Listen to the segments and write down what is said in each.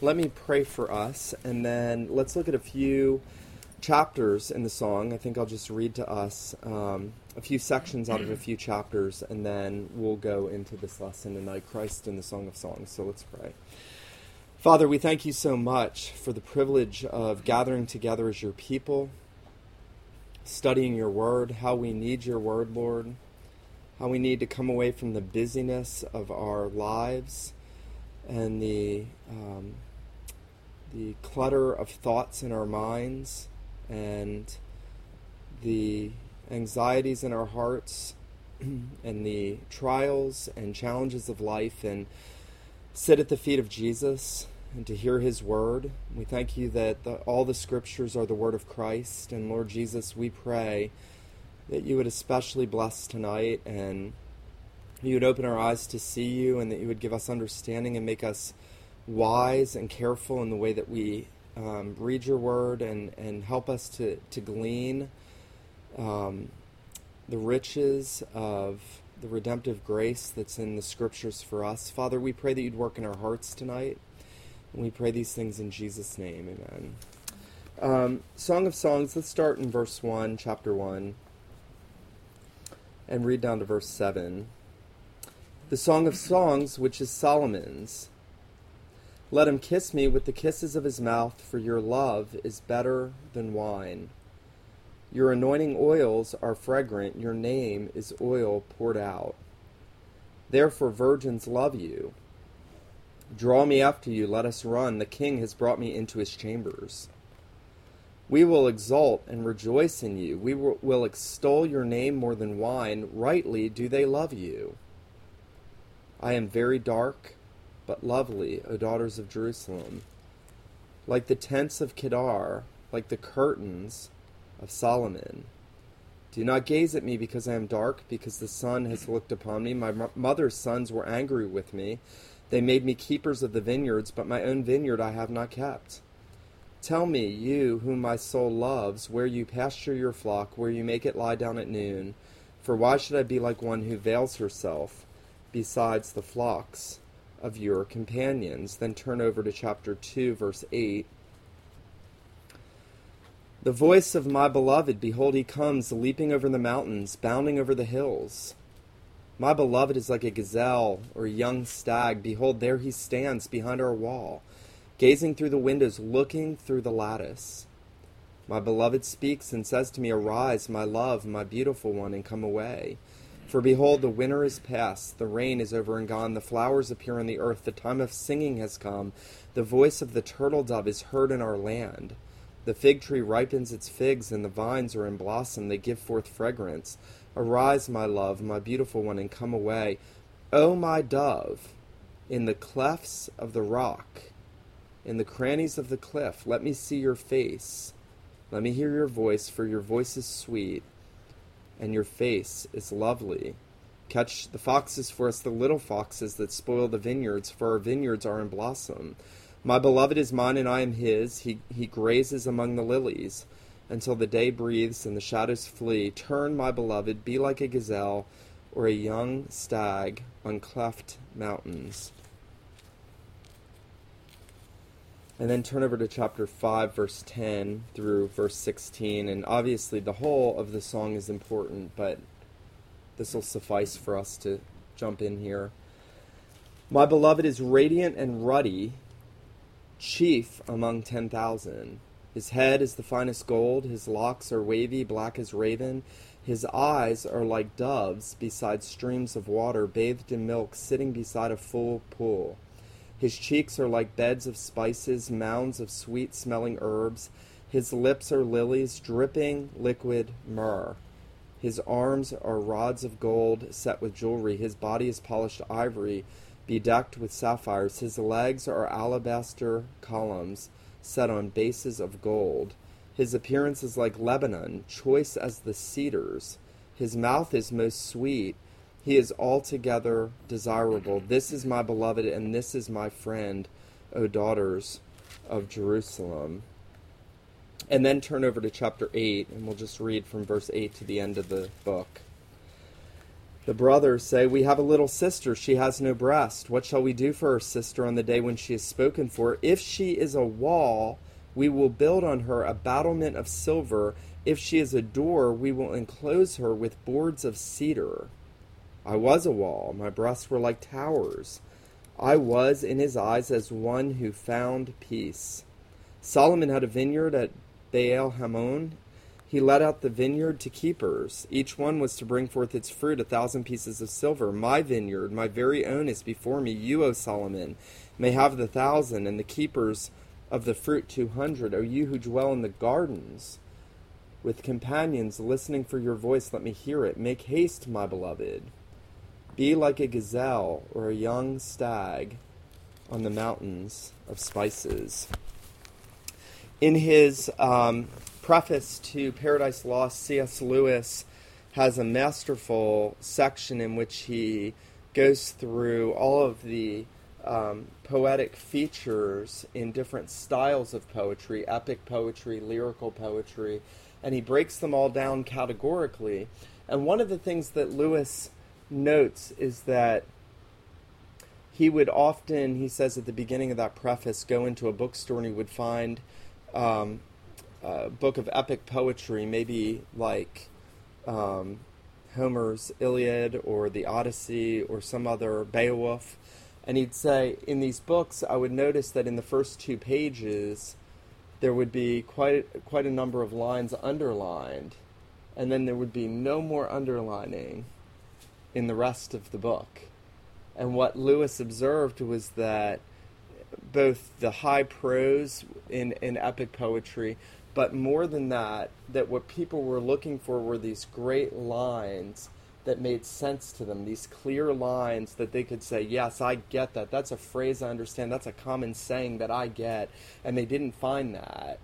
let me pray for us, and then let's look at a few chapters in the song. I think I'll just read to us um, a few sections out of a few chapters, and then we'll go into this lesson tonight Christ in the Song of Songs. So let's pray. Father, we thank you so much for the privilege of gathering together as your people, studying your word, how we need your word, Lord, how we need to come away from the busyness of our lives and the um, the clutter of thoughts in our minds and the anxieties in our hearts and the trials and challenges of life and sit at the feet of Jesus and to hear his word. We thank you that the, all the scriptures are the word of Christ. And Lord Jesus, we pray that you would especially bless tonight and you would open our eyes to see you and that you would give us understanding and make us wise and careful in the way that we um, read your word and, and help us to, to glean um, the riches of the redemptive grace that's in the scriptures for us. Father, we pray that you'd work in our hearts tonight. And we pray these things in Jesus' name. Amen. Um, Song of Songs, let's start in verse 1, chapter 1, and read down to verse 7. The Song of Songs, which is Solomon's. Let him kiss me with the kisses of his mouth, for your love is better than wine. Your anointing oils are fragrant, your name is oil poured out. Therefore, virgins love you. Draw me after you, let us run. The king has brought me into his chambers. We will exult and rejoice in you. We will extol your name more than wine. Rightly do they love you. I am very dark but lovely, O daughters of Jerusalem. Like the tents of Kedar, like the curtains of Solomon. Do not gaze at me because I am dark, because the sun has looked upon me. My mother's sons were angry with me. They made me keepers of the vineyards, but my own vineyard I have not kept. Tell me, you whom my soul loves, where you pasture your flock, where you make it lie down at noon. For why should I be like one who veils herself besides the flocks? Of your companions. Then turn over to chapter 2, verse 8. The voice of my beloved, behold, he comes, leaping over the mountains, bounding over the hills. My beloved is like a gazelle or a young stag. Behold, there he stands behind our wall, gazing through the windows, looking through the lattice. My beloved speaks and says to me, Arise, my love, my beautiful one, and come away. For behold, the winter is past, the rain is over and gone, the flowers appear on the earth, the time of singing has come, the voice of the turtle dove is heard in our land. The fig tree ripens its figs, and the vines are in blossom, they give forth fragrance. Arise, my love, my beautiful one, and come away. O my dove, in the clefts of the rock, in the crannies of the cliff, let me see your face. Let me hear your voice, for your voice is sweet and your face is lovely. Catch the foxes for us, the little foxes that spoil the vineyards, for our vineyards are in blossom. My beloved is mine, and I am his. He, he grazes among the lilies until the day breathes and the shadows flee. Turn, my beloved, be like a gazelle or a young stag on cleft mountains. And then turn over to chapter 5, verse 10 through verse 16. And obviously, the whole of the song is important, but this will suffice for us to jump in here. My beloved is radiant and ruddy, chief among 10,000. His head is the finest gold, his locks are wavy, black as raven. His eyes are like doves beside streams of water, bathed in milk, sitting beside a full pool. His cheeks are like beds of spices, mounds of sweet smelling herbs. His lips are lilies, dripping liquid myrrh. His arms are rods of gold set with jewelry. His body is polished ivory, bedecked with sapphires. His legs are alabaster columns set on bases of gold. His appearance is like Lebanon, choice as the cedars. His mouth is most sweet he is altogether desirable. This is my beloved, and this is my friend, O daughters of Jerusalem. And then turn over to chapter 8, and we'll just read from verse 8 to the end of the book. The brothers say, We have a little sister. She has no breast. What shall we do for her sister on the day when she is spoken for? If she is a wall, we will build on her a battlement of silver. If she is a door, we will enclose her with boards of cedar. I was a wall. My breasts were like towers. I was in his eyes as one who found peace. Solomon had a vineyard at Baal Hamon he let out the vineyard to keepers. Each one was to bring forth its fruit, a thousand pieces of silver. My vineyard, my very own, is before me. You, O Solomon, may have the thousand, and the keepers of the fruit two hundred. O you who dwell in the gardens, with companions listening for your voice, let me hear it. Make haste, my beloved. Be like a gazelle or a young stag on the mountains of spices. In his um, preface to Paradise Lost, C.S. Lewis has a masterful section in which he goes through all of the um, poetic features in different styles of poetry epic poetry, lyrical poetry, and he breaks them all down categorically. And one of the things that Lewis notes is that he would often, he says at the beginning of that preface, go into a bookstore and he would find um, uh, book of epic poetry, maybe like um, Homer's Iliad or the Odyssey or some other Beowulf. And he'd say, in these books, I would notice that in the first two pages, there would be quite quite a number of lines underlined, and then there would be no more underlining in the rest of the book. And what Lewis observed was that both the high prose in, in epic poetry but more than that, that what people were looking for were these great lines that made sense to them, these clear lines that they could say, Yes, I get that. That's a phrase I understand. That's a common saying that I get. And they didn't find that.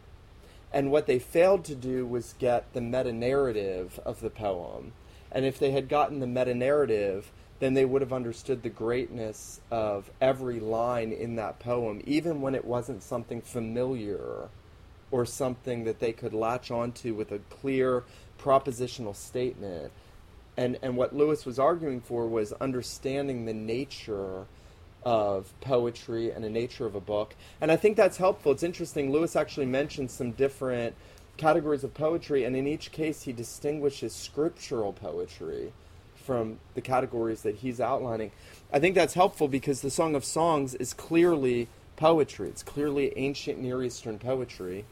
And what they failed to do was get the meta narrative of the poem. And if they had gotten the meta narrative, then they would have understood the greatness of every line in that poem, even when it wasn't something familiar or something that they could latch onto with a clear propositional statement. And, and what Lewis was arguing for was understanding the nature of poetry and the nature of a book. And I think that's helpful. It's interesting. Lewis actually mentioned some different categories of poetry, and in each case, he distinguishes scriptural poetry from the categories that he's outlining. I think that's helpful because the Song of Songs is clearly poetry, it's clearly ancient Near Eastern poetry.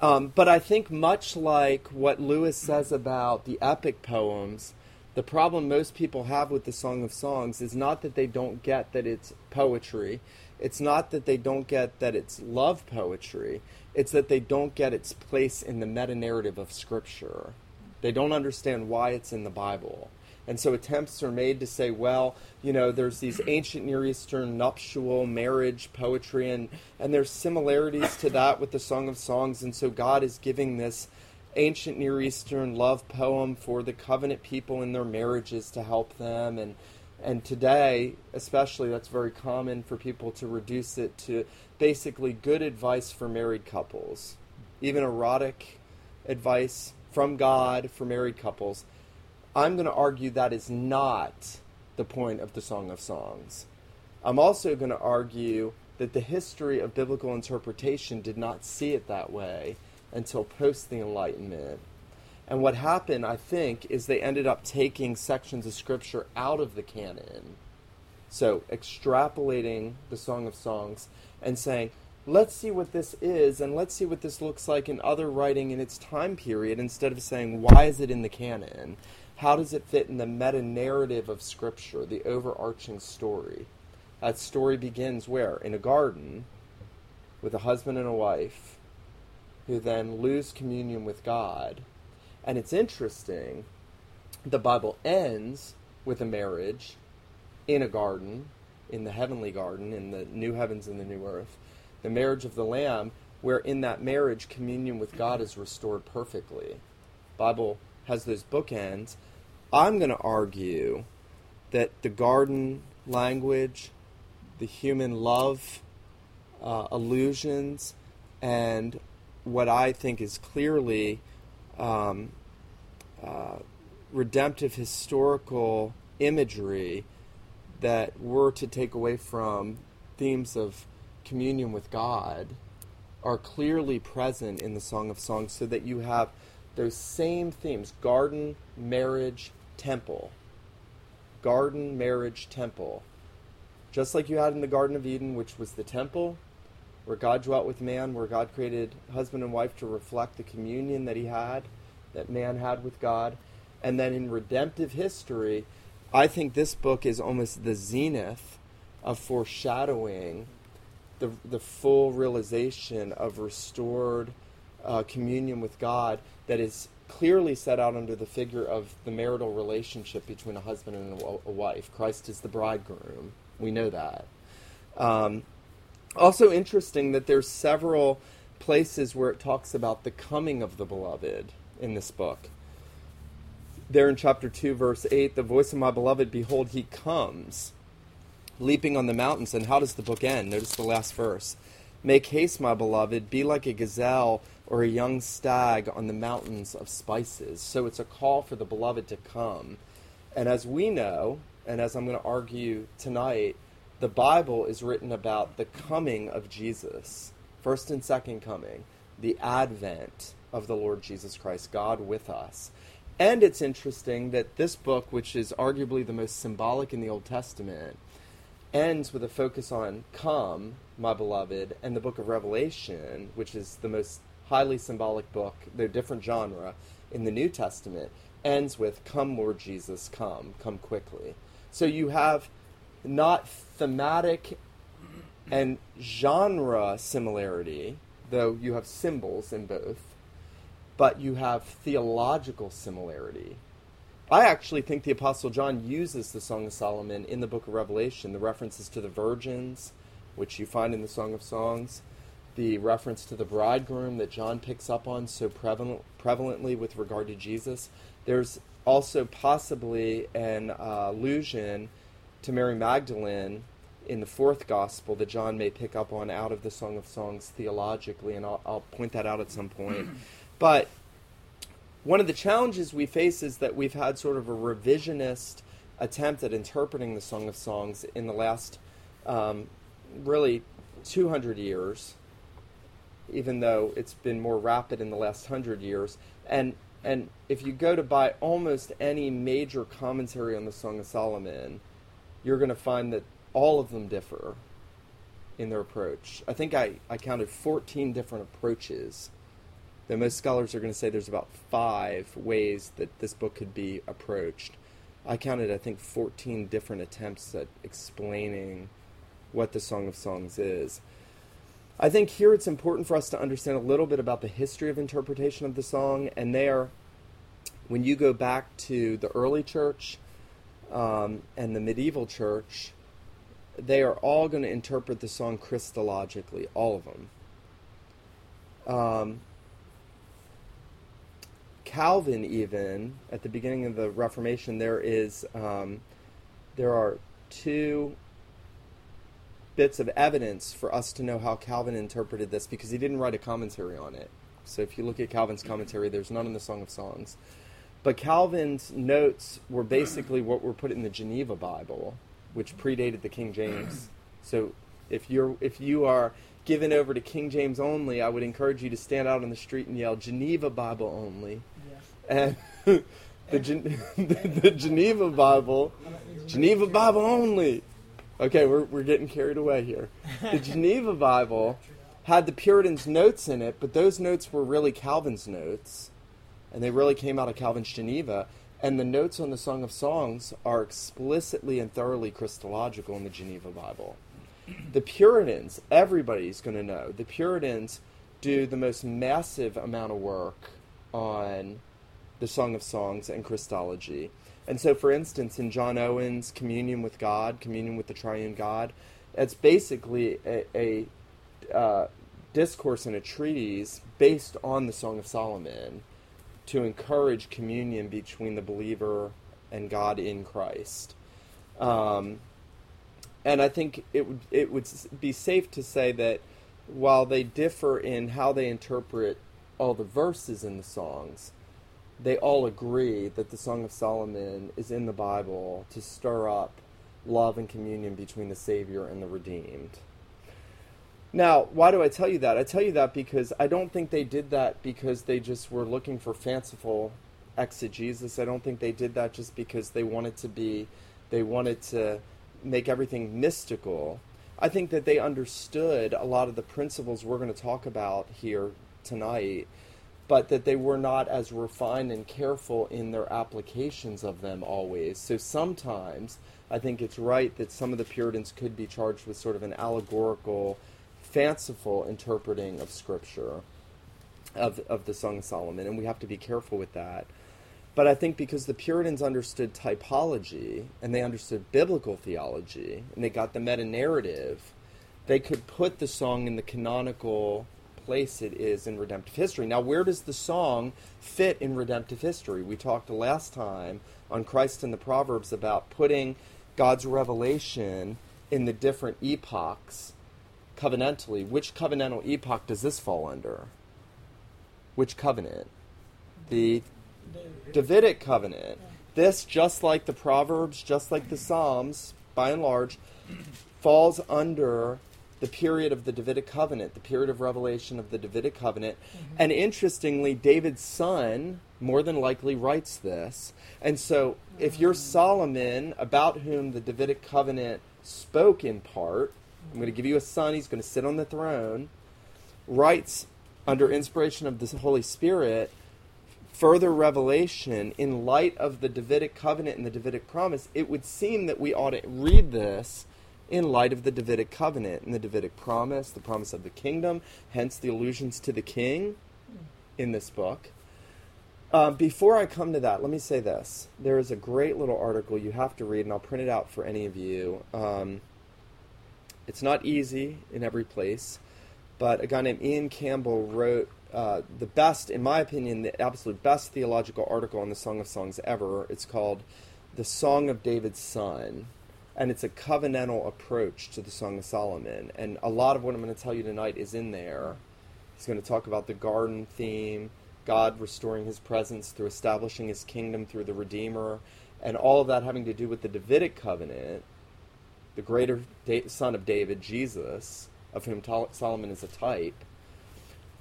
Um, but I think, much like what Lewis says about the epic poems, the problem most people have with the Song of Songs is not that they don't get that it's poetry. It's not that they don't get that it's love poetry. It's that they don't get its place in the meta narrative of Scripture. They don't understand why it's in the Bible. And so attempts are made to say, well, you know, there's these ancient Near Eastern nuptial marriage poetry, and, and there's similarities to that with the Song of Songs. And so God is giving this ancient Near Eastern love poem for the covenant people in their marriages to help them. And, and today, especially, that's very common for people to reduce it to basically good advice for married couples, even erotic advice from God for married couples I'm going to argue that is not the point of the Song of Songs. I'm also going to argue that the history of biblical interpretation did not see it that way until post the Enlightenment. And what happened, I think, is they ended up taking sections of Scripture out of the canon. So, extrapolating the Song of Songs and saying, let's see what this is and let's see what this looks like in other writing in its time period instead of saying, why is it in the canon? how does it fit in the meta narrative of Scripture, the overarching story? That story begins where? In a garden with a husband and a wife who then lose communion with God. And it's interesting, the Bible ends with a marriage in a garden, in the heavenly garden, in the new heavens and the new earth, the marriage of the Lamb, where in that marriage communion with God is restored perfectly. Bible has those bookends, I'm going to argue that the garden language, the human love uh, illusions, and what I think is clearly um, uh, redemptive historical imagery that we're to take away from themes of communion with God are clearly present in the Song of Songs so that you have those same themes garden, marriage, temple. Garden, marriage, temple. Just like you had in the Garden of Eden, which was the temple, where God dwelt with man, where God created husband and wife to reflect the communion that he had, that man had with God. And then in redemptive history, I think this book is almost the zenith of foreshadowing the, the full realization of restored uh, communion with God that is clearly set out under the figure of the marital relationship between a husband and a, a wife. Christ is the bridegroom. We know that. Um, also interesting that there's several places where it talks about the coming of the beloved in this book. There in chapter 2, verse 8, the voice of my beloved, behold, he comes, leaping on the mountains. And how does the book end? Notice the last verse. Make haste, my beloved, be like a gazelle or a young stag on the mountains of spices. So it's a call for the beloved to come. And as we know, and as I'm going to argue tonight, the Bible is written about the coming of Jesus, first and second coming, the advent of the Lord Jesus Christ, God with us. And it's interesting that this book, which is arguably the most symbolic in the Old Testament, ends with a focus on come, my beloved, and the book of Revelation, which is the most highly symbolic book, they're different genre in the New Testament, ends with come, Lord Jesus, come, come quickly. So you have not thematic and genre similarity, though you have symbols in both, but you have theological similarity. I actually think the Apostle John uses the Song of Solomon in the book of Revelation, the references to the virgins, which you find in the Song of Songs, the reference to the bridegroom that John picks up on so prevalent, prevalently with regard to Jesus. There's also possibly an uh, allusion to Mary Magdalene in the fourth gospel that John may pick up on out of the Song of Songs theologically, and I'll, I'll point that out at some point. but one of the challenges we face is that we've had sort of a revisionist attempt at interpreting the Song of Songs in the last um, really 200 years, even though it's been more rapid in the last 100 years. And and if you go to buy almost any major commentary on the Song of Solomon, you're going to find that all of them differ in their approach. I think I, I counted 14 different approaches. That most scholars are going to say there's about five ways that this book could be approached. I counted, I think, 14 different attempts at explaining what the Song of Songs is. I think here it's important for us to understand a little bit about the history of interpretation of the song, and there, when you go back to the early church, um, and the medieval church, they are all going to interpret the song Christologically, all of them. Um, Calvin, even at the beginning of the Reformation, there is um, there are two bits of evidence for us to know how Calvin interpreted this because he didn't write a commentary on it. So if you look at Calvin's commentary, there's none in the Song of Songs. But Calvin's notes were basically what were put in the Geneva Bible, which predated the King James. So if you're if you are given over to King James only, I would encourage you to stand out on the street and yell Geneva Bible only. And the, Gen- the Geneva Bible, Geneva Bible only. Okay, we're we're getting carried away here. The Geneva Bible had the Puritans' notes in it, but those notes were really Calvin's notes and they really came out of Calvin's Geneva. And the notes on the Song of Songs are explicitly and thoroughly Christological in the Geneva Bible. The Puritans, everybody's going to know, the Puritans do the most massive amount of work on the Song of Songs and Christology. And so, for instance, in John Owen's Communion with God, Communion with the Triune God, it's basically a, a uh, discourse and a treatise based on the Song of Solomon to encourage communion between the believer and God in Christ. Um, and I think it would it would be safe to say that while they differ in how they interpret all the verses in the songs, they all agree that the Song of Solomon is in the Bible to stir up love and communion between the Savior and the redeemed. Now, why do I tell you that? I tell you that because I don't think they did that because they just were looking for fanciful exegesis. I don't think they did that just because they wanted to be, they wanted to make everything mystical. I think that they understood a lot of the principles we're going to talk about here tonight, but that they were not as refined and careful in their applications of them always. So sometimes I think it's right that some of the Puritans could be charged with sort of an allegorical, fanciful interpreting of Scripture, of, of the Song of Solomon, and we have to be careful with that. But I think because the Puritans understood typology and they understood biblical theology and they got the meta narrative, they could put the song in the canonical place it is in redemptive history. Now, where does the song fit in redemptive history? We talked last time on Christ in the Proverbs about putting God's revelation in the different epochs covenantally. Which covenantal epoch does this fall under? Which covenant? The Davidic covenant. This, just like the Proverbs, just like the Psalms, by and large, falls under the period of the Davidic covenant, the period of revelation of the Davidic covenant. Mm-hmm. And interestingly, David's son more than likely writes this. And so, if you're mm. Solomon, about whom the Davidic covenant spoke in part, I'm going to give you a son, he's going to sit on the throne, writes under inspiration of the Holy Spirit further revelation in light of the Davidic covenant and the Davidic promise, it would seem that we ought to read this in light of the Davidic covenant and the Davidic promise, the promise of the kingdom, hence the allusions to the king in this book. Uh, before I come to that, let me say this. There is a great little article you have to read, and I'll print it out for any of you. Um, it's not easy in every place, but a guy named Iain Campbell wrote uh, the best, in my opinion, the absolute best theological article on the Song of Songs ever. It's called The Song of David's Son, and it's a covenantal approach to the Song of Solomon. And a lot of what I'm going to tell you tonight is in there. He's going to talk about the garden theme, God restoring his presence through establishing his kingdom through the Redeemer, and all of that having to do with the Davidic covenant, the greater son of David, Jesus, of whom Solomon is a type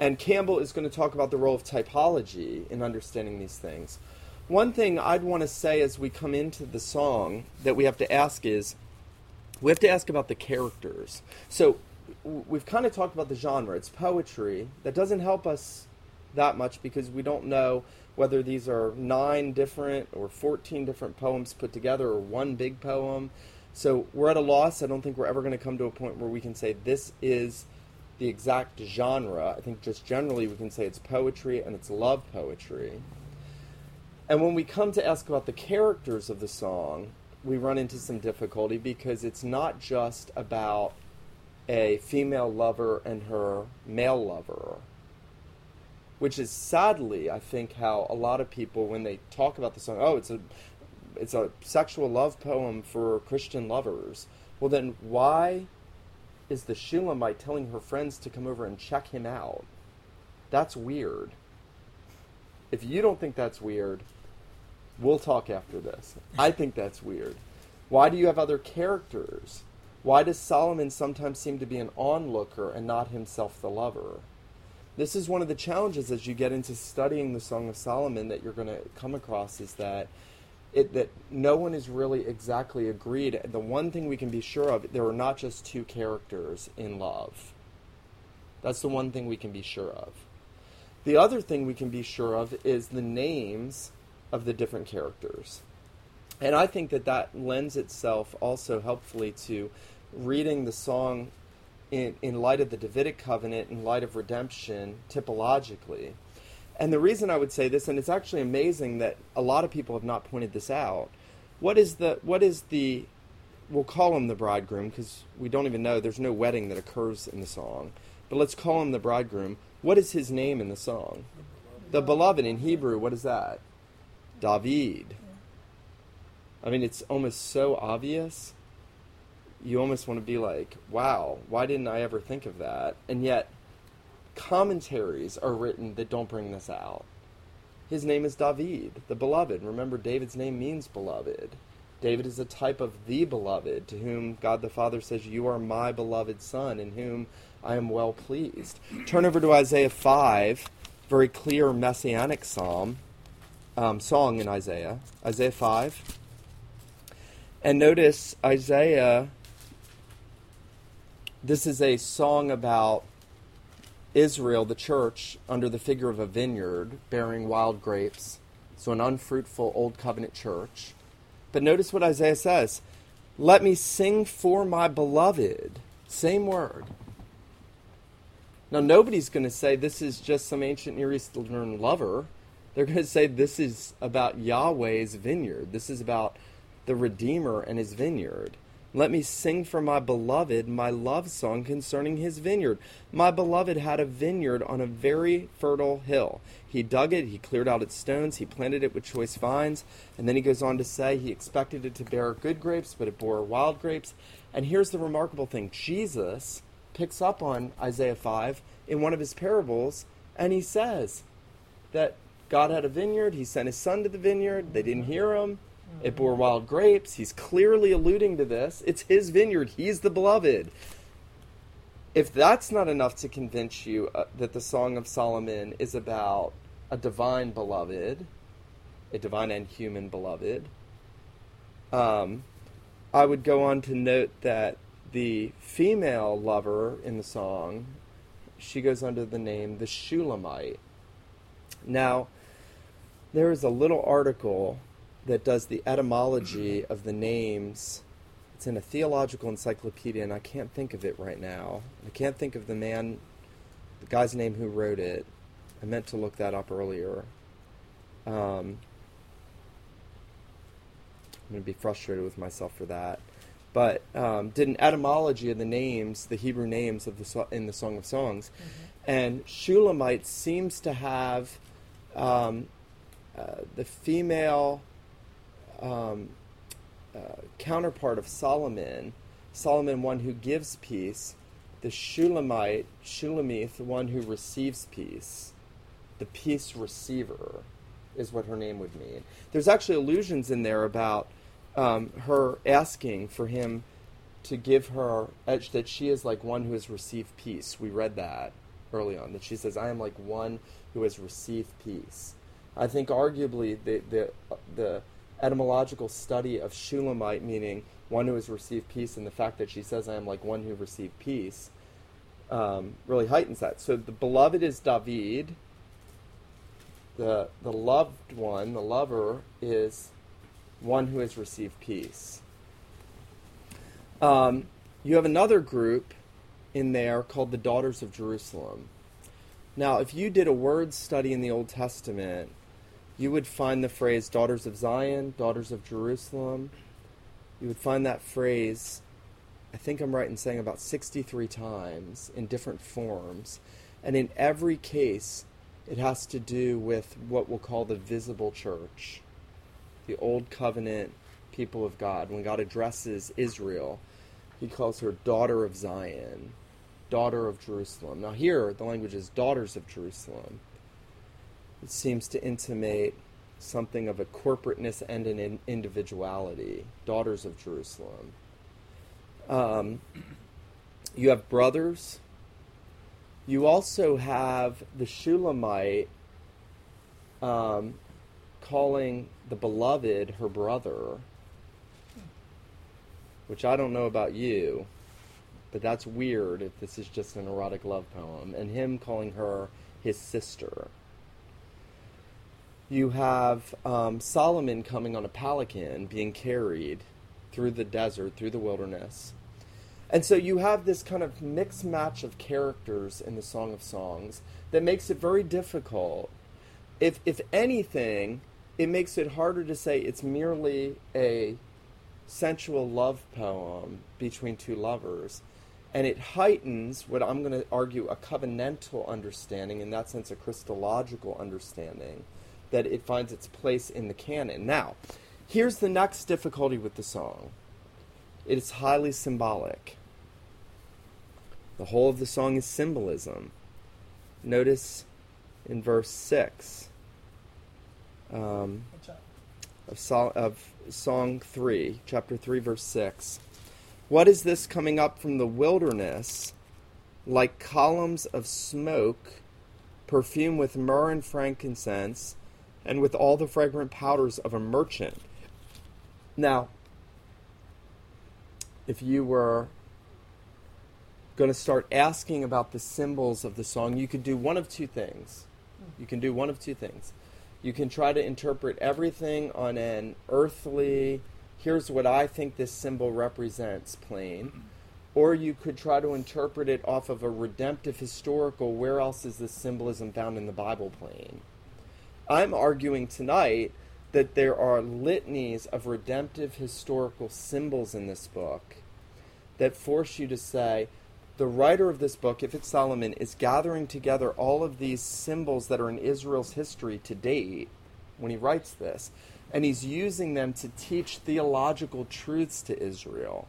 and Campbell is going to talk about the role of typology in understanding these things. One thing I'd want to say as we come into the song that we have to ask is we have to ask about the characters. So we've kind of talked about the genre. It's poetry. That doesn't help us that much because we don't know whether these are nine different or 14 different poems put together or one big poem. So we're at a loss. I don't think we're ever going to come to a point where we can say this is the exact genre. I think just generally we can say it's poetry and it's love poetry. And when we come to ask about the characters of the song, we run into some difficulty because it's not just about a female lover and her male lover, which is sadly, I think, how a lot of people, when they talk about the song, oh, it's a it's a sexual love poem for Christian lovers. Well, then why is the Shulamite telling her friends to come over and check him out. That's weird. If you don't think that's weird, we'll talk after this. I think that's weird. Why do you have other characters? Why does Solomon sometimes seem to be an onlooker and not himself the lover? This is one of the challenges as you get into studying the Song of Solomon that you're going to come across is that it, that no one is really exactly agreed. The one thing we can be sure of, there are not just two characters in love. That's the one thing we can be sure of. The other thing we can be sure of is the names of the different characters. And I think that that lends itself also helpfully to reading the song in, in light of the Davidic covenant, in light of redemption, typologically. And the reason I would say this, and it's actually amazing that a lot of people have not pointed this out. What is the what is the we'll call him the bridegroom because we don't even know there's no wedding that occurs in the song. But let's call him the bridegroom. What is his name in the song? The beloved in Hebrew, what is that? David. I mean, it's almost so obvious. You almost want to be like, wow, why didn't I ever think of that? And yet, commentaries are written that don't bring this out. his name is David, the beloved. Remember, David's name means beloved. David is a type of the beloved, to whom God the Father says, You are my beloved Son, in whom I am well pleased. Turn over to Isaiah 5, very clear messianic psalm, um, song in Isaiah. Isaiah 5. And notice Isaiah, this is a song about Israel, the church, under the figure of a vineyard bearing wild grapes. So, an unfruitful old covenant church. But notice what Isaiah says Let me sing for my beloved. Same word. Now, nobody's going to say this is just some ancient Near Eastern lover. They're going to say this is about Yahweh's vineyard. This is about the Redeemer and his vineyard. Let me sing for my beloved my love song concerning his vineyard. My beloved had a vineyard on a very fertile hill. He dug it, he cleared out its stones, he planted it with choice vines, and then he goes on to say he expected it to bear good grapes, but it bore wild grapes. And here's the remarkable thing Jesus picks up on Isaiah 5 in one of his parables, and he says that God had a vineyard, he sent his son to the vineyard, they didn't hear him. It bore wild grapes. He's clearly alluding to this. It's his vineyard. He's the beloved. If that's not enough to convince you uh, that the Song of Solomon is about a divine beloved, a divine and human beloved, um, I would go on to note that the female lover in the song, she goes under the name the Shulamite. Now, there is a little article that does the etymology of the names. It's in a theological encyclopedia, and I can't think of it right now. I can't think of the man, the guy's name who wrote it. I meant to look that up earlier. Um, I'm going to be frustrated with myself for that. But um, did an etymology of the names, the Hebrew names of the so- in the Song of Songs, mm-hmm. and Shulamite seems to have um, uh, the female um, uh, counterpart of Solomon, Solomon, one who gives peace, the Shulamite, Shulamith, the one who receives peace, the peace receiver, is what her name would mean. There's actually allusions in there about um, her asking for him to give her that she is like one who has received peace. We read that early on that she says, "I am like one who has received peace." I think arguably the the the etymological study of Shulamite, meaning one who has received peace, and the fact that she says, I am like one who received peace, um, really heightens that. So the beloved is David. The, the loved one, the lover, is one who has received peace. Um, you have another group in there called the Daughters of Jerusalem. Now, if you did a word study in the Old Testament, you would find the phrase daughters of Zion, daughters of Jerusalem. You would find that phrase, I think I'm right in saying about 63 times in different forms. And in every case, it has to do with what we'll call the visible church, the old covenant people of God. When God addresses Israel, he calls her daughter of Zion, daughter of Jerusalem. Now, here, the language is daughters of Jerusalem it seems to intimate something of a corporateness and an individuality, daughters of Jerusalem. Um, you have brothers. You also have the Shulamite um, calling the beloved her brother, which I don't know about you, but that's weird if this is just an erotic love poem, and him calling her his sister you have um, Solomon coming on a palanquin, being carried through the desert, through the wilderness. And so you have this kind of mixed match of characters in the Song of Songs that makes it very difficult. If, if anything, it makes it harder to say it's merely a sensual love poem between two lovers. And it heightens what I'm going to argue a covenantal understanding, in that sense, a Christological understanding that it finds its place in the canon. Now, here's the next difficulty with the song it is highly symbolic. The whole of the song is symbolism. Notice in verse 6 um, of, of Song 3, chapter 3, verse 6. What is this coming up from the wilderness like columns of smoke, perfumed with myrrh and frankincense, and with all the fragrant powders of a merchant? Now, if you were going to start asking about the symbols of the song, you could do one of two things. You can do one of two things. You can try to interpret everything on an earthly, here's what I think this symbol represents plane. Or you could try to interpret it off of a redemptive historical, where else is this symbolism found in the Bible plane? I'm arguing tonight that there are litanies of redemptive historical symbols in this book that force you to say, the writer of this book, if it's Solomon, is gathering together all of these symbols that are in Israel's history to date when he writes this, and he's using them to teach theological truths to Israel.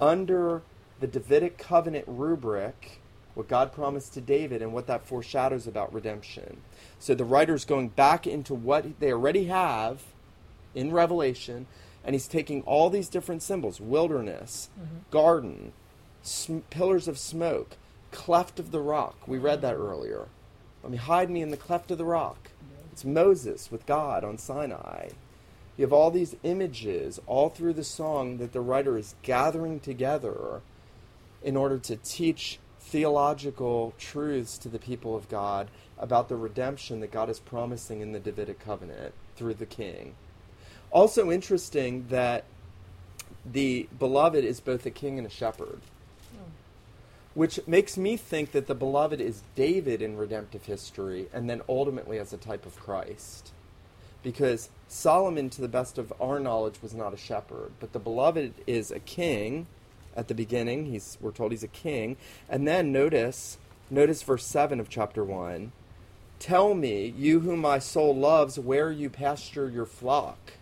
Under the Davidic covenant rubric, what God promised to David and what that foreshadows about redemption. So the writer's going back into what they already have in Revelation, and he's taking all these different symbols wilderness, mm-hmm. garden, sm- pillars of smoke, cleft of the rock. We read that earlier. Let me hide me in the cleft of the rock. It's Moses with God on Sinai. You have all these images all through the song that the writer is gathering together in order to teach theological truths to the people of God about the redemption that God is promising in the Davidic covenant through the king. Also interesting that the beloved is both a king and a shepherd which makes me think that the beloved is David in redemptive history and then ultimately as a type of Christ. Because Solomon, to the best of our knowledge, was not a shepherd, but the beloved is a king at the beginning. He's, we're told he's a king. And then notice, notice verse 7 of chapter 1. Tell me, you whom my soul loves, where you pasture your flock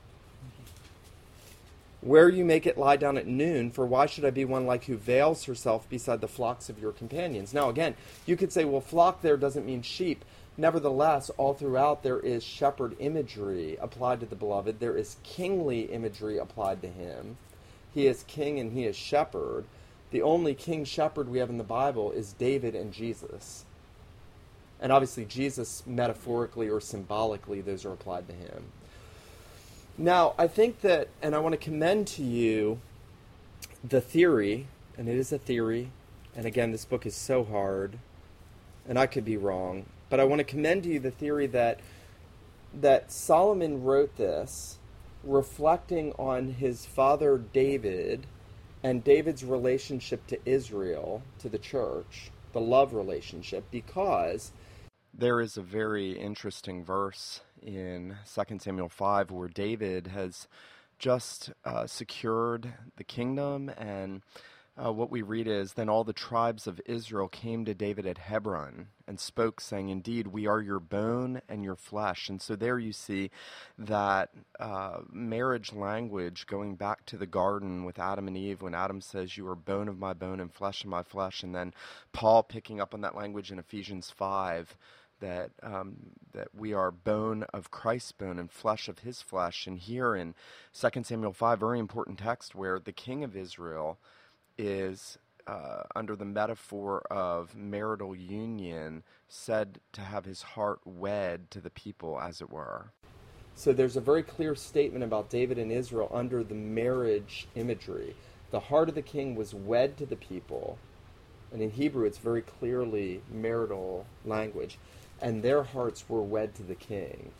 where you make it lie down at noon, for why should I be one like who veils herself beside the flocks of your companions? Now, again, you could say, well, flock there doesn't mean sheep. Nevertheless, all throughout there is shepherd imagery applied to the beloved. There is kingly imagery applied to him. He is king and he is shepherd. The only king shepherd we have in the Bible is David and Jesus. And obviously, Jesus, metaphorically or symbolically, those are applied to him. Now, I think that, and I want to commend to you the theory, and it is a theory, and again, this book is so hard, and I could be wrong, but I want to commend to you the theory that that Solomon wrote this reflecting on his father David and David's relationship to Israel, to the church, the love relationship, because there is a very interesting verse in 2 Samuel 5 where David has just uh, secured the kingdom and uh, what we read is then all the tribes of Israel came to David at Hebron and spoke, saying, Indeed, we are your bone and your flesh. And so there you see that uh, marriage language going back to the garden with Adam and Eve when Adam says, You are bone of my bone and flesh of my flesh. And then Paul picking up on that language in Ephesians 5 that um, that we are bone of Christ's bone and flesh of His flesh. And here in 2 Samuel five, very important text where the King of Israel is uh, under the metaphor of marital union, said to have his heart wed to the people, as it were. So there's a very clear statement about David and Israel under the marriage imagery. The heart of the king was wed to the people, and in Hebrew it's very clearly marital language and their hearts were wed to the king.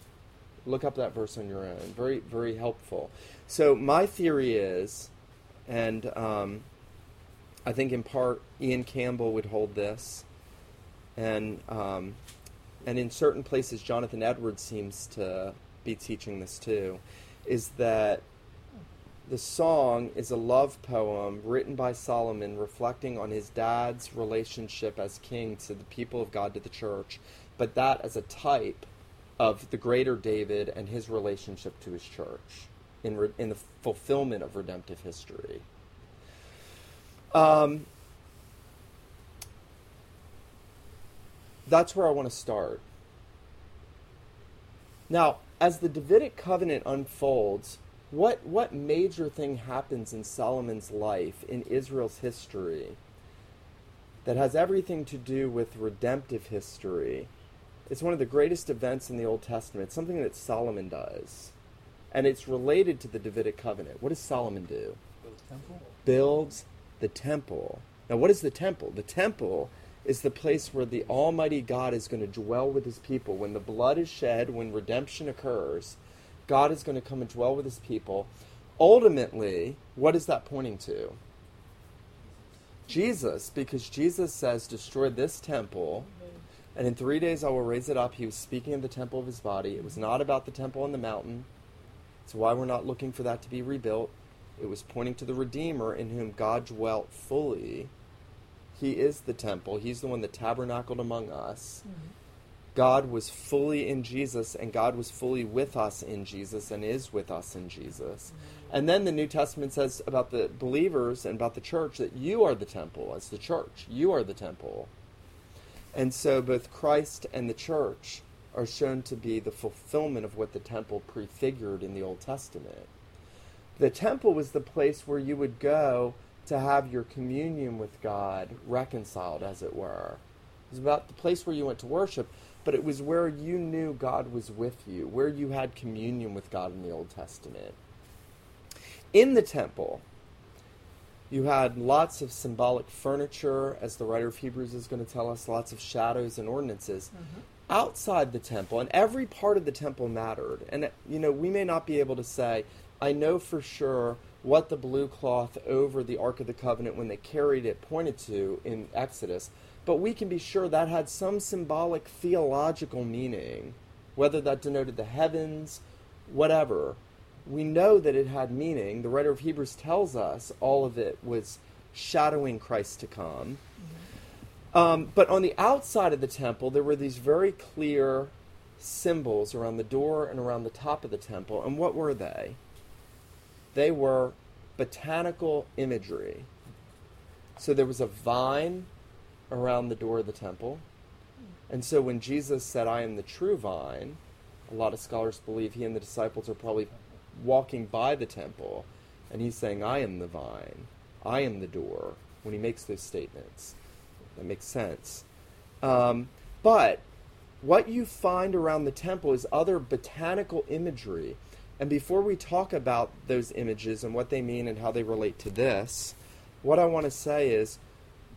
Look up that verse on your own. Very, very helpful. So, my theory is, and um, I think in part Iain Campbell would hold this, and um, and in certain places Jonathan Edwards seems to be teaching this too, is that the song is a love poem written by Solomon reflecting on his dad's relationship as king to the people of God, to the church, but that as a type of the greater David and his relationship to his church in, re- in the fulfillment of redemptive history. Um, that's where I want to start. Now, as the Davidic covenant unfolds, what what major thing happens in Solomon's life in Israel's history that has everything to do with redemptive history? It's one of the greatest events in the Old Testament. It's something that Solomon does. And it's related to the Davidic covenant. What does Solomon do? Builds Temple? Builds the temple. Now, what is the temple? The temple is the place where the Almighty God is going to dwell with his people. When the blood is shed, when redemption occurs, God is going to come and dwell with his people. Ultimately, what is that pointing to? Jesus, because Jesus says, Destroy this temple, and in three days I will raise it up. He was speaking of the temple of his body. It was not about the temple on the mountain. It's why we're not looking for that to be rebuilt. It was pointing to the Redeemer in whom God dwelt fully. He is the temple, He's the one that tabernacled among us. Mm-hmm. God was fully in Jesus, and God was fully with us in Jesus, and is with us in Jesus. Mm-hmm. And then the New Testament says about the believers and about the church that you are the temple as the church. You are the temple. And so both Christ and the church are shown to be the fulfillment of what the temple prefigured in the Old Testament. The temple was the place where you would go to have your communion with God reconciled, as it were. It was about the place where you went to worship, but it was where you knew God was with you, where you had communion with God in the Old Testament. In the temple, you had lots of symbolic furniture, as the writer of Hebrews is going to tell us, lots of shadows and ordinances. Mm-hmm. Outside the temple, and every part of the temple mattered. And, you know, we may not be able to say, I know for sure what the blue cloth over the Ark of the Covenant when they carried it pointed to in Exodus, but we can be sure that had some symbolic theological meaning, whether that denoted the heavens, whatever. We know that it had meaning. The writer of Hebrews tells us all of it was shadowing Christ to come. Mm-hmm. Um, but on the outside of the temple, there were these very clear symbols around the door and around the top of the temple. And what were they? They were botanical imagery. So there was a vine around the door of the temple. And so when Jesus said, I am the true vine, a lot of scholars believe he and the disciples are probably walking by the temple and he's saying, I am the vine, I am the door, when he makes those statements. That makes sense. Um, but what you find around the temple is other botanical imagery and before we talk about those images and what they mean and how they relate to this, what I want to say is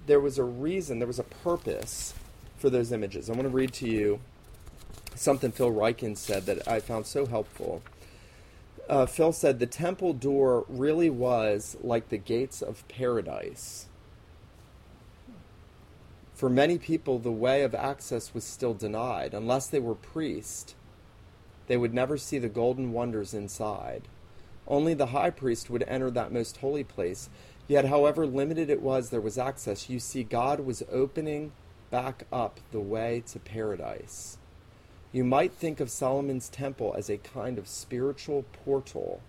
there was a reason, there was a purpose for those images. I want to read to you something Phil Ryken said that I found so helpful. Uh, Phil said the temple door really was like the gates of paradise. For many people, the way of access was still denied unless they were priests they would never see the golden wonders inside. Only the high priest would enter that most holy place. Yet, however limited it was, there was access. You see, God was opening back up the way to paradise. You might think of Solomon's temple as a kind of spiritual portal.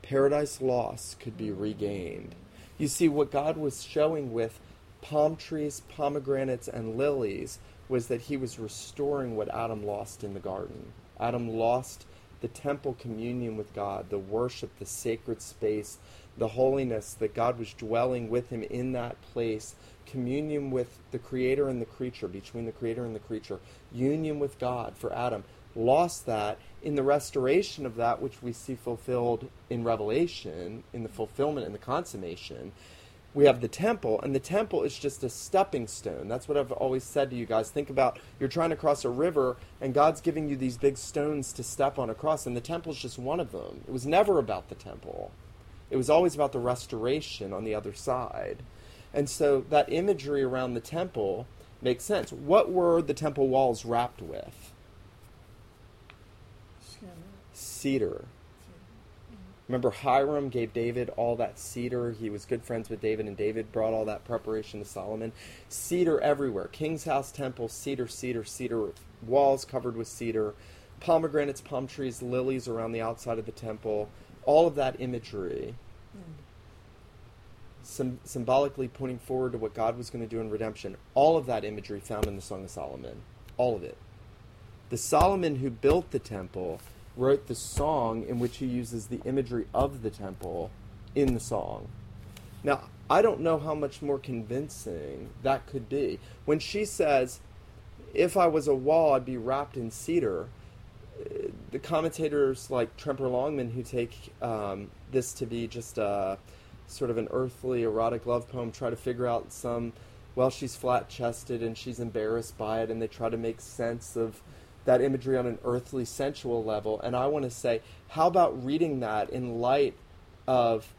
Paradise lost could be regained. You see, what God was showing with palm trees, pomegranates, and lilies was that he was restoring what Adam lost in the garden. Adam lost the temple communion with God, the worship, the sacred space, the holiness that God was dwelling with him in that place, communion with the Creator and the creature, between the Creator and the creature, union with God for Adam. Lost that in the restoration of that which we see fulfilled in Revelation, in the fulfillment and the consummation we have the temple, and the temple is just a stepping stone. That's what I've always said to you guys. Think about you're trying to cross a river, and God's giving you these big stones to step on across, and the temple is just one of them. It was never about the temple, it was always about the restoration on the other side. And so that imagery around the temple makes sense. What were the temple walls wrapped with? Cedar. Remember, Hiram gave David all that cedar. He was good friends with David, and David brought all that preparation to Solomon. Cedar everywhere king's house, temple, cedar, cedar, cedar, walls covered with cedar, pomegranates, palm trees, lilies around the outside of the temple. All of that imagery, symbolically pointing forward to what God was going to do in redemption. All of that imagery found in the Song of Solomon. All of it. The Solomon who built the temple wrote the song in which he uses the imagery of the temple in the song. Now, I don't know how much more convincing that could be. When she says, If I was a wall, I'd be wrapped in cedar, the commentators like Tremper Longman, who take um, this to be just a sort of an earthly erotic love poem, try to figure out some. Well, she's flat chested and she's embarrassed by it, and they try to make sense of that imagery on an earthly, sensual level. And I want to say, how about reading that in light of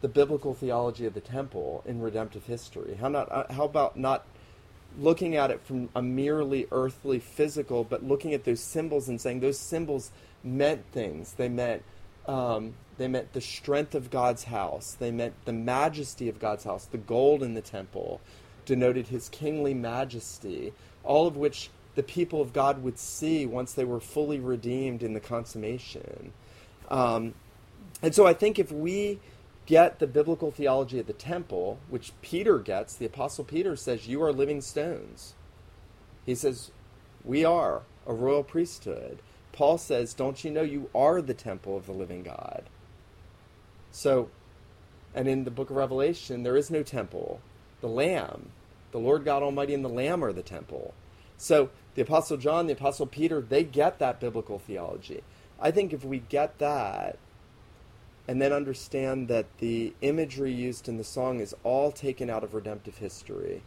the biblical theology of the temple in redemptive history? How not? Uh, how about not looking at it from a merely earthly, physical, but looking at those symbols and saying those symbols meant things. They meant um, they meant the strength of God's house. They meant the majesty of God's house. The gold in the temple denoted His kingly majesty. All of which the people of God would see once they were fully redeemed in the consummation. Um, and so I think if we get the biblical theology of the temple, which Peter gets, the Apostle Peter says, You are living stones. He says, We are a royal priesthood. Paul says, Don't you know you are the temple of the living God? So, and in the book of Revelation, there is no temple. The Lamb, the Lord God Almighty and the Lamb are the temple. So, the Apostle John, the Apostle Peter, they get that biblical theology. I think if we get that, and then understand that the imagery used in the song is all taken out of redemptive history,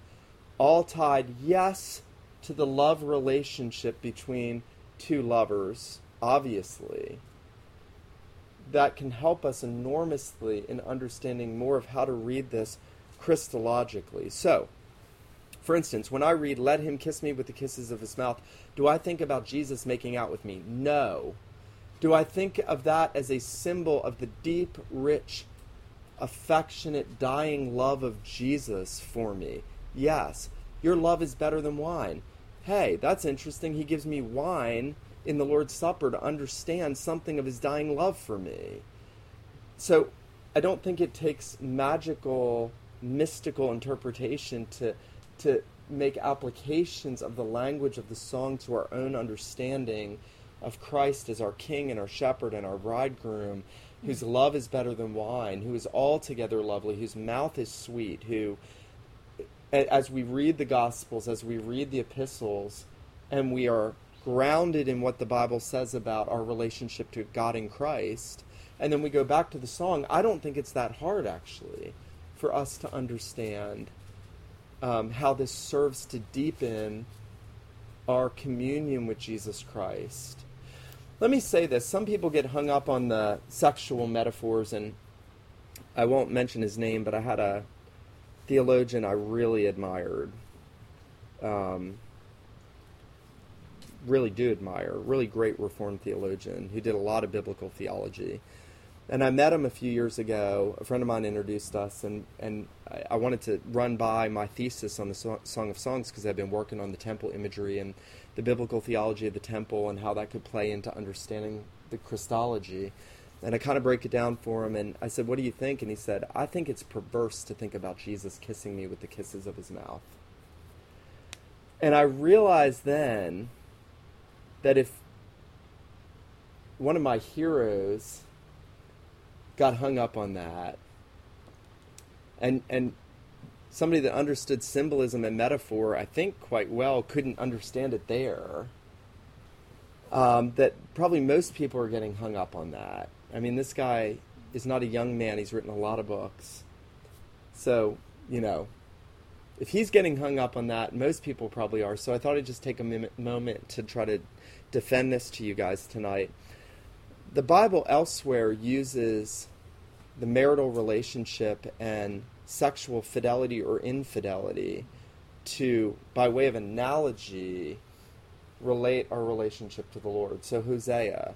all tied, yes, to the love relationship between two lovers, obviously. That can help us enormously in understanding more of how to read this Christologically. So, for instance, when I read, Let him kiss me with the kisses of his mouth, do I think about Jesus making out with me? No. Do I think of that as a symbol of the deep, rich, affectionate, dying love of Jesus for me? Yes. Your love is better than wine. Hey, that's interesting. He gives me wine in the Lord's Supper to understand something of his dying love for me. So I don't think it takes magical, mystical interpretation to, to make applications of the language of the song to our own understanding of Christ as our King and our Shepherd and our Bridegroom, whose love is better than wine, who is altogether lovely, whose mouth is sweet, who, as we read the Gospels, as we read the epistles, and we are grounded in what the Bible says about our relationship to God in Christ, and then we go back to the song, I don't think it's that hard, actually, for us to understand um, how this serves to deepen our communion with Jesus Christ let me say this. Some people get hung up on the sexual metaphors, and I won't mention his name, but I had a theologian I really admired. Um, really do admire, really great Reformed theologian who did a lot of biblical theology. And I met him a few years ago. A friend of mine introduced us, and, and I, I wanted to run by my thesis on the so- Song of Songs because I've been working on the temple imagery and the biblical theology of the temple and how that could play into understanding the Christology. And I kind of break it down for him, and I said, What do you think? And he said, I think it's perverse to think about Jesus kissing me with the kisses of his mouth. And I realized then that if one of my heroes got hung up on that, and, and somebody that understood symbolism and metaphor, I think, quite well, couldn't understand it there. Um, that probably most people are getting hung up on that. I mean, this guy is not a young man, he's written a lot of books. So, you know, if he's getting hung up on that, most people probably are. So I thought I'd just take a moment to try to defend this to you guys tonight. The Bible elsewhere uses the marital relationship and sexual fidelity or infidelity to, by way of analogy, relate our relationship to the Lord. So, Hosea,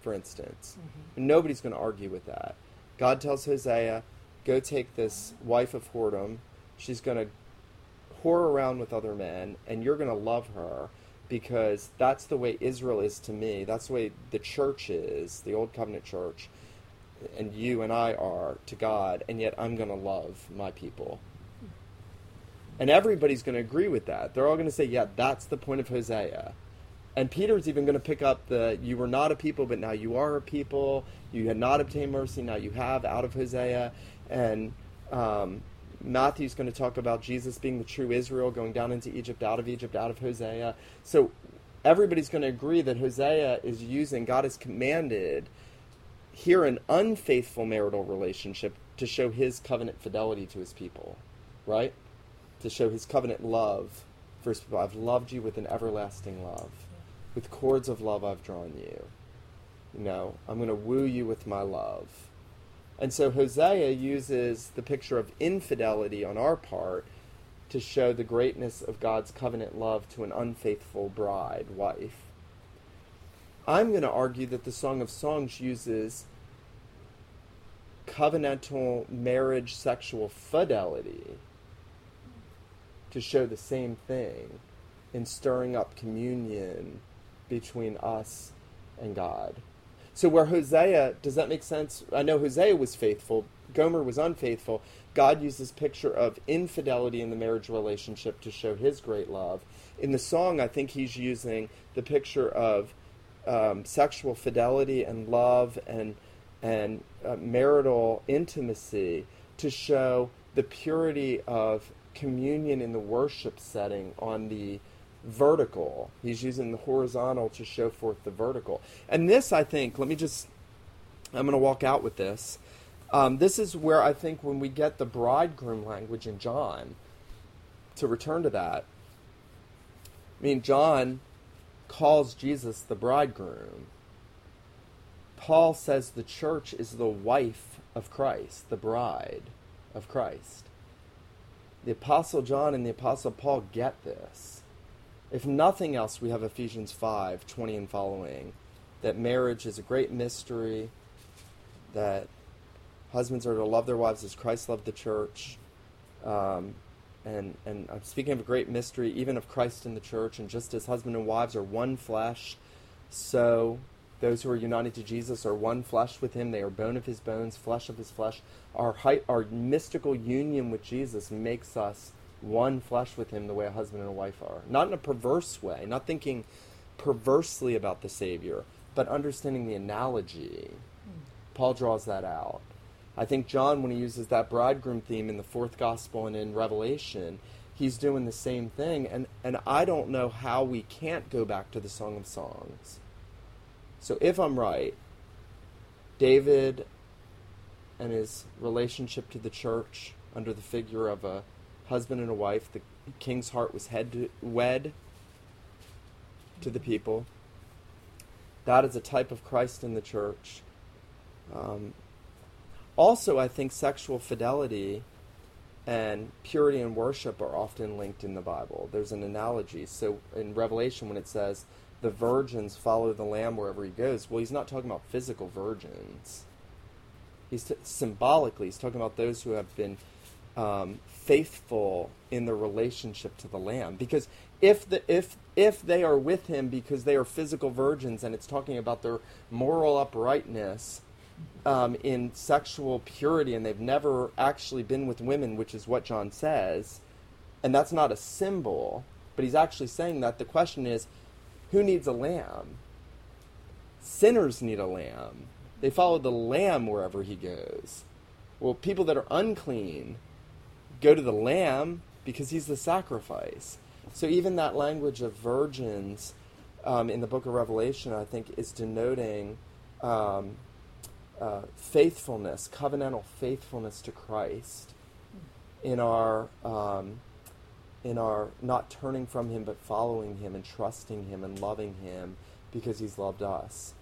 for instance, mm-hmm. nobody's going to argue with that. God tells Hosea, go take this wife of whoredom. She's going to whore around with other men, and you're going to love her because that's the way Israel is to me. That's the way the church is, the Old Covenant church and you and I are to God, and yet I'm going to love my people. And everybody's going to agree with that. They're all going to say, yeah, that's the point of Hosea. And Peter's even going to pick up the you were not a people, but now you are a people. You had not obtained mercy, now you have out of Hosea. And um, Matthew's going to talk about Jesus being the true Israel, going down into Egypt, out of Egypt, out of Hosea. So everybody's going to agree that Hosea is using, God has commanded here an unfaithful marital relationship to show his covenant fidelity to his people, right? To show his covenant love for his people. I've loved you with an everlasting love. With cords of love, I've drawn you. You know, I'm going to woo you with my love. And so Hosea uses the picture of infidelity on our part to show the greatness of God's covenant love to an unfaithful bride, wife. I'm going to argue that the Song of Songs uses covenantal marriage sexual fidelity to show the same thing in stirring up communion between us and God. So where Hosea, does that make sense? I know Hosea was faithful, Gomer was unfaithful. God uses picture of infidelity in the marriage relationship to show his great love. In the song, I think he's using the picture of um, sexual fidelity and love and and uh, marital intimacy to show the purity of communion in the worship setting on the vertical. He's using the horizontal to show forth the vertical. And this, I think, let me just, I'm going to walk out with this. Um, this is where I think when we get the bridegroom language in John, to return to that, I mean, John calls Jesus the bridegroom. Paul says the church is the wife of Christ, the bride of Christ. The Apostle John and the Apostle Paul get this. If nothing else, we have Ephesians 5 20 and following that marriage is a great mystery, that husbands are to love their wives as Christ loved the church. Um, and, and I'm speaking of a great mystery, even of Christ in the church, and just as husband and wives are one flesh, so those who are united to Jesus are one flesh with him. They are bone of his bones, flesh of his flesh. Our, our mystical union with Jesus makes us one flesh with him the way a husband and a wife are. Not in a perverse way, not thinking perversely about the Savior, but understanding the analogy. Paul draws that out. I think John, when he uses that bridegroom theme in the fourth gospel and in Revelation, he's doing the same thing. And, and I don't know how we can't go back to the Song of Songs. So if I'm right, David and his relationship to the church under the figure of a husband and a wife. The king's heart was head to, wed to the people. That is a type of Christ in the church. Um, also, I think sexual fidelity and purity and worship are often linked in the Bible. There's an analogy. So in Revelation, when it says the virgins follow the Lamb wherever he goes, well, he's not talking about physical virgins. He's t- symbolically, he's talking about those who have been um, faithful in the relationship to the lamb. Because if the if if they are with him because they are physical virgins and it's talking about their moral uprightness um, in sexual purity and they've never actually been with women which is what john says and that's not a symbol but he's actually saying that the question is who needs a lamb? Sinners need a lamb. They follow the lamb wherever he goes. Well people that are unclean go to the lamb because he's the sacrifice. So even that language of virgins um, in the book of Revelation, I think, is denoting um, uh, faithfulness, covenantal faithfulness to Christ in our um, in our not turning from Him but following Him and trusting Him and loving Him because He's loved us.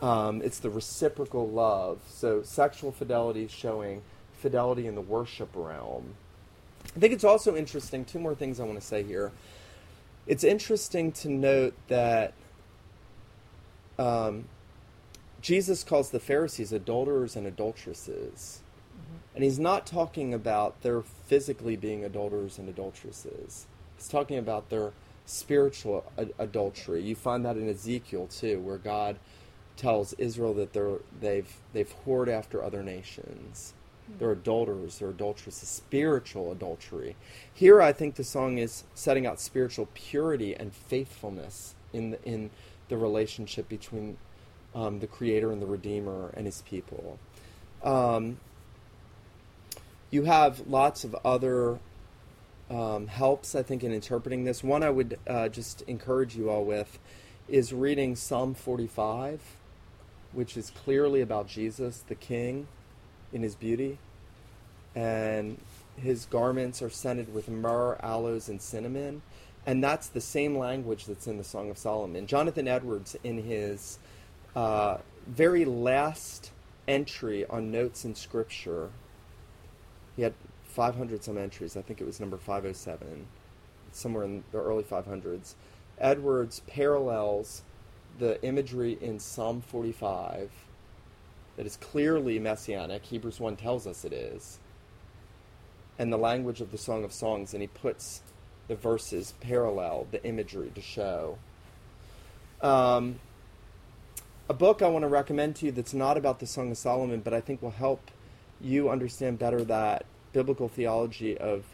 Um, it's the reciprocal love. So sexual fidelity is showing fidelity in the worship realm I think it's also interesting, two more things I want to say here. It's interesting to note that um, Jesus calls the Pharisees adulterers and adulteresses. Mm-hmm. And he's not talking about their physically being adulterers and adulteresses. He's talking about their spiritual ad- adultery. You find that in Ezekiel too, where God tells Israel that they're, they've they've whored after other nations. They're adulterers, they're adulteresses, spiritual adultery. Here, I think the song is setting out spiritual purity and faithfulness in the, in the relationship between um, the Creator and the Redeemer and His people. Um, you have lots of other um, helps, I think, in interpreting this. One I would uh, just encourage you all with is reading Psalm 45, which is clearly about Jesus, the King, in his beauty. And his garments are scented with myrrh, aloes, and cinnamon. And that's the same language that's in the Song of Solomon. Jonathan Edwards, in his uh, very last entry on notes in Scripture, he had 500 some entries. I think it was number 507, somewhere in the early 500s. Edwards parallels the imagery in Psalm 45 that is clearly messianic. Hebrews 1 tells us it is. And the language of the Song of Songs, and he puts the verses parallel the imagery to show. Um, a book I want to recommend to you that's not about the Song of Solomon, but I think will help you understand better that biblical theology of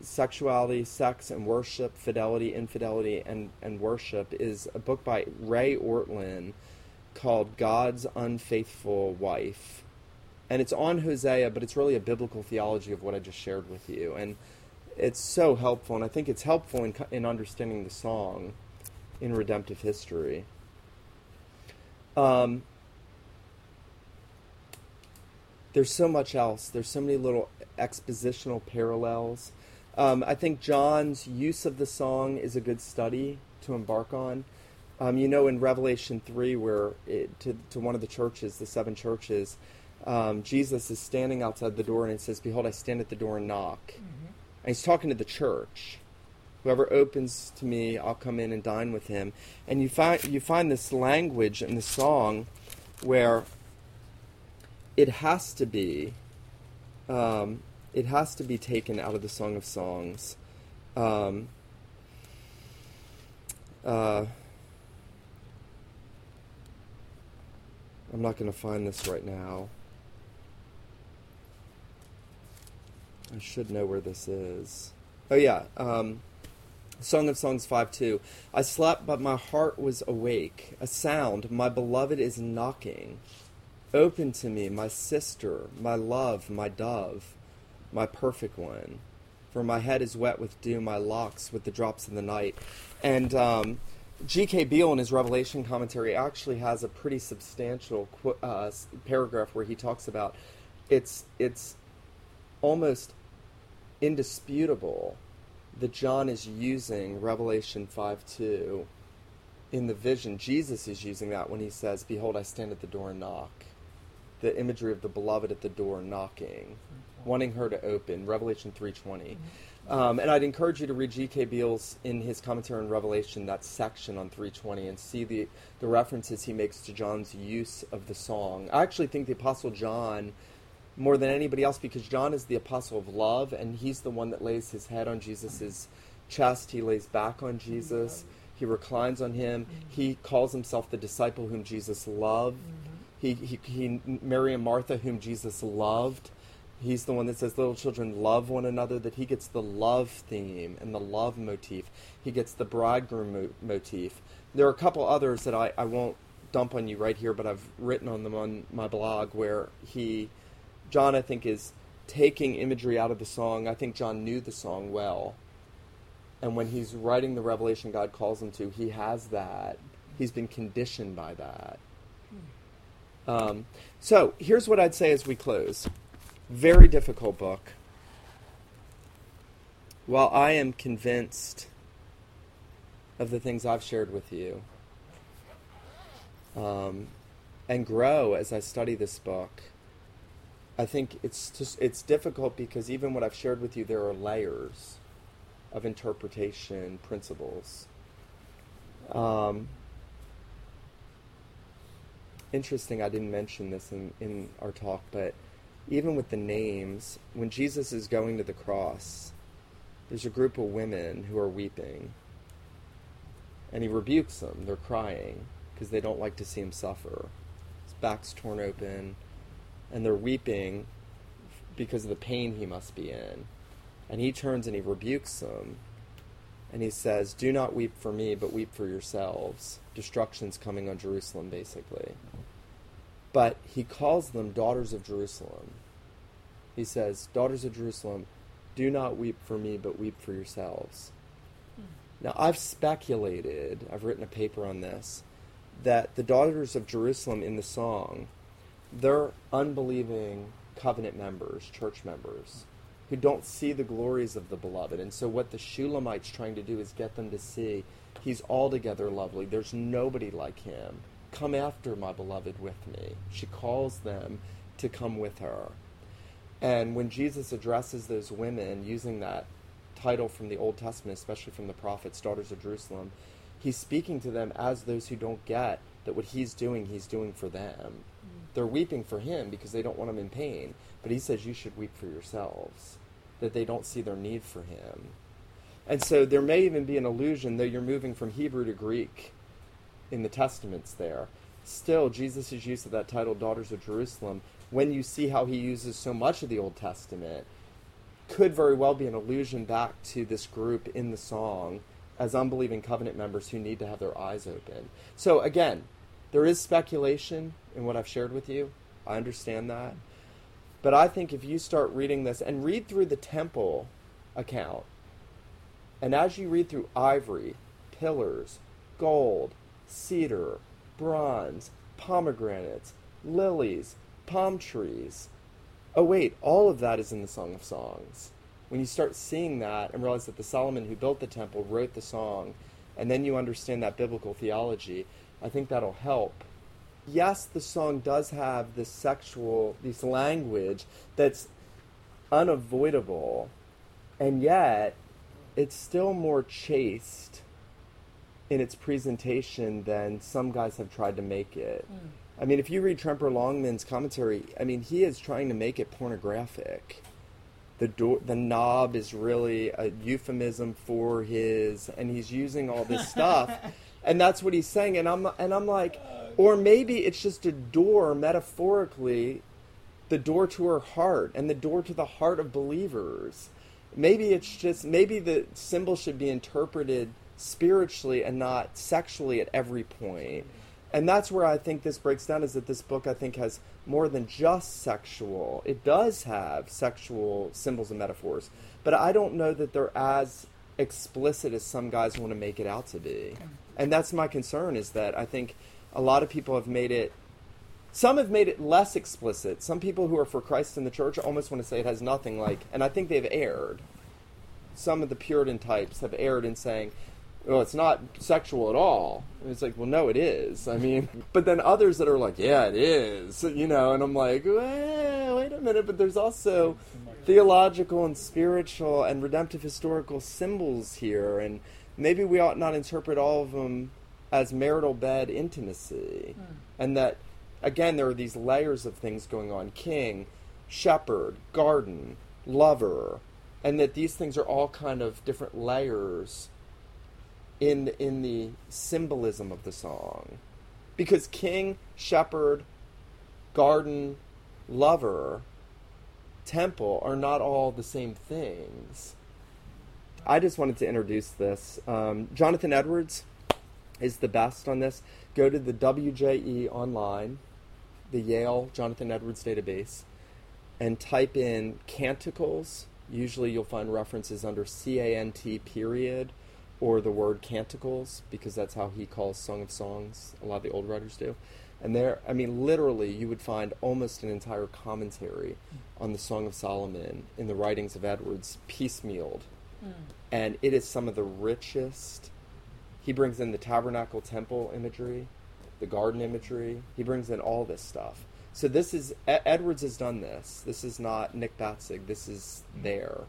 sexuality, sex, and worship, fidelity, infidelity, and, and worship is a book by Ray Ortlund called God's Unfaithful Wife. And it's on Hosea, but it's really a biblical theology of what I just shared with you. And it's so helpful, and I think it's helpful in, in understanding the song in redemptive history. Um, there's so much else. There's so many little expositional parallels. Um, I think John's use of the song is a good study to embark on. Um, you know, in Revelation 3, where it, to, to one of the churches, the seven churches, um, Jesus is standing outside the door and it says, Behold, I stand at the door and knock. Mm-hmm. And he's talking to the church. Whoever opens to me, I'll come in and dine with him. And you find, you find this language in the song where it has to be um, it has to be taken out of the Song of Songs. Um, uh, I'm not going to find this right now. I should know where this is. Oh, yeah. Um, Song of Songs 5 2. I slept, but my heart was awake. A sound, my beloved is knocking. Open to me, my sister, my love, my dove, my perfect one. For my head is wet with dew, my locks with the drops of the night. And um, G.K. Beale, in his Revelation commentary, actually has a pretty substantial qu- uh, paragraph where he talks about it's it's almost indisputable that John is using Revelation 5 2 in the vision. Jesus is using that when he says, Behold, I stand at the door and knock the imagery of the beloved at the door knocking, wanting her to open. Revelation three twenty. Um, and I'd encourage you to read G.K. Beale's in his commentary on Revelation that section on 320 and see the the references he makes to John's use of the song. I actually think the Apostle John, more than anybody else, because John is the apostle of love, and he's the one that lays his head on Jesus's chest. He lays back on Jesus. He reclines on him. He calls himself the disciple whom Jesus loved. He, he, he, Mary and Martha, whom Jesus loved. He's the one that says, little children love one another, that he gets the love theme and the love motif. He gets the bridegroom mo- motif. There are a couple others that I, I won't dump on you right here, but I've written on them on my blog where he, John, I think, is taking imagery out of the song. I think John knew the song well. And when he's writing the revelation God calls him to, he has that. He's been conditioned by that. Um, so here's what I'd say as we close. Very difficult book. While I am convinced of the things I've shared with you, um, and grow as I study this book, I think it's just it's difficult because even what I've shared with you, there are layers of interpretation principles. Um, interesting, I didn't mention this in, in our talk, but even with the names, when Jesus is going to the cross, there's a group of women who are weeping. And he rebukes them. They're crying because they don't like to see him suffer. His back's torn open, and they're weeping because of the pain he must be in. And he turns and he rebukes them. And he says, Do not weep for me, but weep for yourselves. Destruction's coming on Jerusalem, basically. But he calls them daughters of Jerusalem. He says, Daughters of Jerusalem, do not weep for me, but weep for yourselves. Hmm. Now, I've speculated, I've written a paper on this, that the daughters of Jerusalem in the song, they're unbelieving covenant members, church members, who don't see the glories of the beloved. And so, what the Shulamite's trying to do is get them to see he's altogether lovely. There's nobody like him. Come after my beloved with me. She calls them to come with her. And when Jesus addresses those women using that title from the Old Testament, especially from the prophets, daughters of Jerusalem, he's speaking to them as those who don't get that what he's doing, he's doing for them. Mm. They're weeping for him because they don't want him in pain. But he says, You should weep for yourselves, that they don't see their need for him. And so there may even be an illusion, though you're moving from Hebrew to Greek in the Testaments there. Still, Jesus' use of that title, Daughters of Jerusalem, when you see how he uses so much of the Old Testament, could very well be an allusion back to this group in the song as unbelieving covenant members who need to have their eyes open. So again, there is speculation in what I've shared with you. I understand that. But I think if you start reading this and read through the temple account, and as you read through ivory, pillars, gold, cedar, bronze, pomegranates, lilies, palm trees. Oh, wait, all of that is in the Song of Songs. When you start seeing that and realize that the Solomon who built the temple wrote the song, and then you understand that biblical theology, I think that'll help. Yes, the song does have this sexual, this language that's unavoidable, and yet it's still more chaste in its presentation than some guys have tried to make it. Mm. I mean, if you read Tremper Longman's commentary, I mean, he is trying to make it pornographic. The door, the knob is really a euphemism for his, and he's using all this stuff, and that's what he's saying. And I'm and I'm like, or maybe it's just a door metaphorically, the door to her heart and the door to the heart of believers. Maybe it's just maybe the symbol should be interpreted spiritually and not sexually at every point and that's where I think this breaks down is that this book I think has more than just sexual. It does have sexual symbols and metaphors, but I don't know that they're as explicit as some guys want to make it out to be. And that's my concern is that I think a lot of people have made it some have made it less explicit. Some people who are for Christ in the church almost want to say it has nothing like and I think they've erred. Some of the Puritan types have erred in saying well, it's not sexual at all. And it's like, well, no, it is. I mean, but then others that are like, yeah, it is, you know, and I'm like, well, wait a minute, but there's also theological and spiritual and redemptive historical symbols here, and maybe we ought not interpret all of them as marital bed intimacy, mm. and that again there are these layers of things going on: king, shepherd, garden, lover, and that these things are all kind of different layers in in the symbolism of the song. Because king shepherd garden lover temple are not all the same things. I just wanted to introduce this. Um, jonathan edwards is the best on this. Go to the wje online the yale jonathan edwards database and type in canticles. Usually you'll find references under c-a-n-t period or the word canticles because that's how he calls Song of Songs. A lot of the old writers do. And there, I mean, literally, you would find almost an entire commentary on the Song of Solomon in the writings of Edwards, piecemealed. Mm. And it is some of the richest. He brings in the tabernacle temple imagery, the garden imagery. He brings in all this stuff. So this is Edwards has done this. This is not Nick Batzig. This is there.